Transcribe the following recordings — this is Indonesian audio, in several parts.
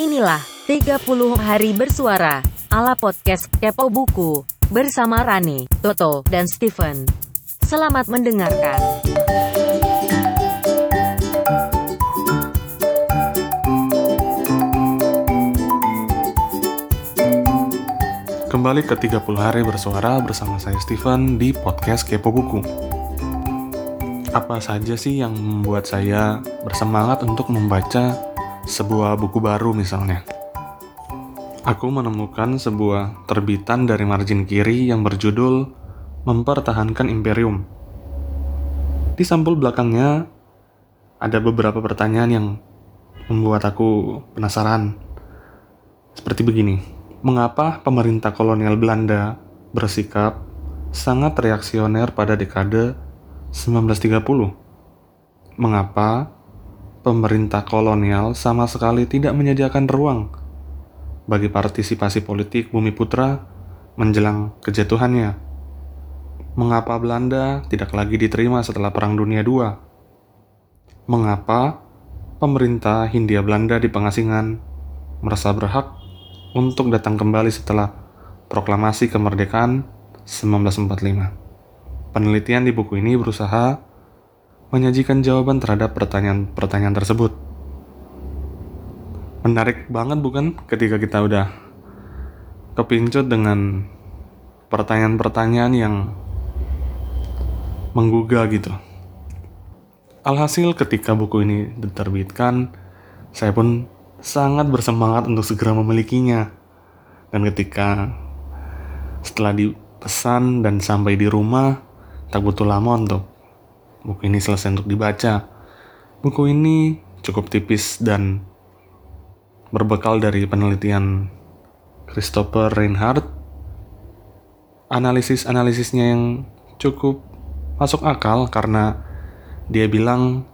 Inilah 30 hari bersuara ala podcast Kepo Buku bersama Rani, Toto, dan Steven. Selamat mendengarkan. Kembali ke 30 hari bersuara bersama saya Steven di podcast Kepo Buku. Apa saja sih yang membuat saya bersemangat untuk membaca sebuah buku baru misalnya? Aku menemukan sebuah terbitan dari margin kiri yang berjudul Mempertahankan Imperium. Di sampul belakangnya ada beberapa pertanyaan yang membuat aku penasaran. Seperti begini mengapa pemerintah kolonial Belanda bersikap sangat reaksioner pada dekade 1930? Mengapa pemerintah kolonial sama sekali tidak menyediakan ruang bagi partisipasi politik Bumi Putra menjelang kejatuhannya? Mengapa Belanda tidak lagi diterima setelah Perang Dunia II? Mengapa pemerintah Hindia Belanda di pengasingan merasa berhak untuk datang kembali setelah proklamasi kemerdekaan 1945. Penelitian di buku ini berusaha menyajikan jawaban terhadap pertanyaan-pertanyaan tersebut. Menarik banget bukan ketika kita udah kepincut dengan pertanyaan-pertanyaan yang menggugah gitu. Alhasil ketika buku ini diterbitkan, saya pun sangat bersemangat untuk segera memilikinya. Dan ketika setelah dipesan dan sampai di rumah, tak butuh lama untuk buku ini selesai untuk dibaca. Buku ini cukup tipis dan berbekal dari penelitian Christopher Reinhardt. Analisis-analisisnya yang cukup masuk akal karena dia bilang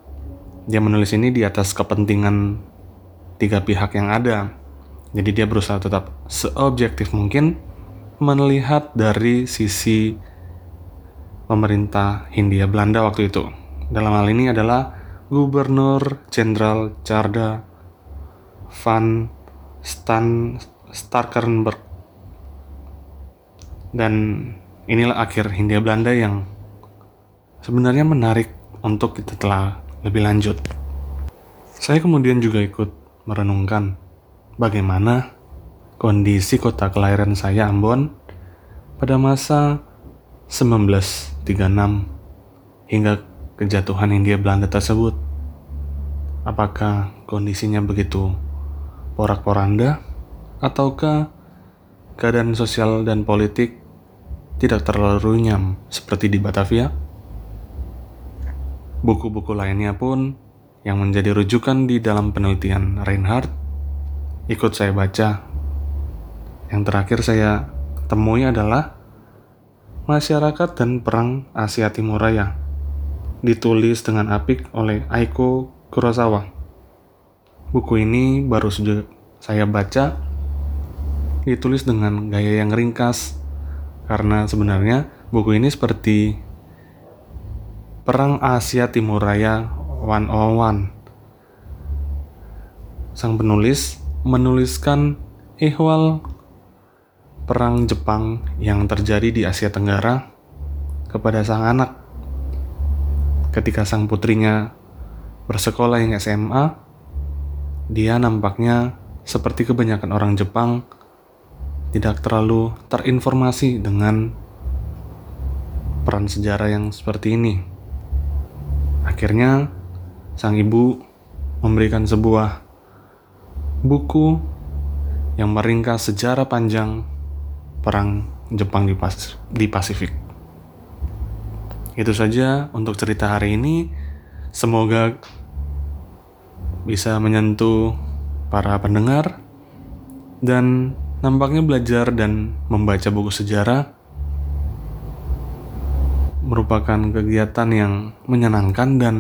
dia menulis ini di atas kepentingan tiga pihak yang ada. Jadi dia berusaha tetap seobjektif mungkin melihat dari sisi pemerintah Hindia Belanda waktu itu. Dalam hal ini adalah Gubernur Jenderal Charda van Stan Starkenberg. Dan inilah akhir Hindia Belanda yang sebenarnya menarik untuk kita telah lebih lanjut. Saya kemudian juga ikut merenungkan bagaimana kondisi kota kelahiran saya Ambon pada masa 1936 hingga kejatuhan Hindia Belanda tersebut. Apakah kondisinya begitu porak-poranda ataukah keadaan sosial dan politik tidak terlalu runyam seperti di Batavia? Buku-buku lainnya pun yang menjadi rujukan di dalam penelitian Reinhardt ikut saya baca. Yang terakhir saya temui adalah Masyarakat dan Perang Asia Timur Raya, ditulis dengan apik oleh Aiko Kurosawa. Buku ini baru saja saya baca, ditulis dengan gaya yang ringkas, karena sebenarnya buku ini seperti Perang Asia Timur Raya 101. Sang penulis menuliskan ihwal perang Jepang yang terjadi di Asia Tenggara kepada sang anak. Ketika sang putrinya bersekolah hingga SMA, dia nampaknya seperti kebanyakan orang Jepang tidak terlalu terinformasi dengan peran sejarah yang seperti ini. Akhirnya, sang ibu memberikan sebuah buku yang meringkas sejarah panjang perang Jepang di, Pas di Pasifik. Itu saja untuk cerita hari ini. Semoga bisa menyentuh para pendengar dan nampaknya belajar dan membaca buku sejarah merupakan kegiatan yang menyenangkan dan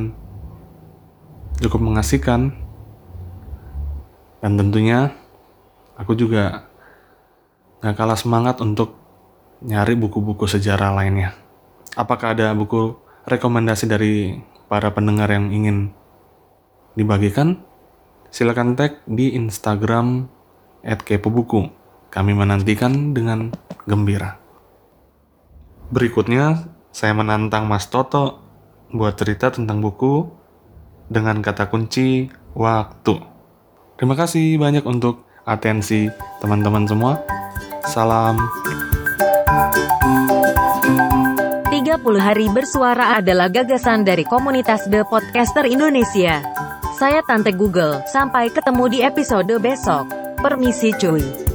cukup mengasihkan. Dan tentunya aku juga gak kalah semangat untuk nyari buku-buku sejarah lainnya. Apakah ada buku rekomendasi dari para pendengar yang ingin dibagikan? silakan tag di Instagram @kepobuku. Kami menantikan dengan gembira. Berikutnya, saya menantang Mas Toto buat cerita tentang buku dengan kata kunci waktu. Terima kasih banyak untuk atensi teman-teman semua. Salam. 30 hari bersuara adalah gagasan dari komunitas The Podcaster Indonesia. Saya Tante Google, sampai ketemu di episode besok. Permisi cuy.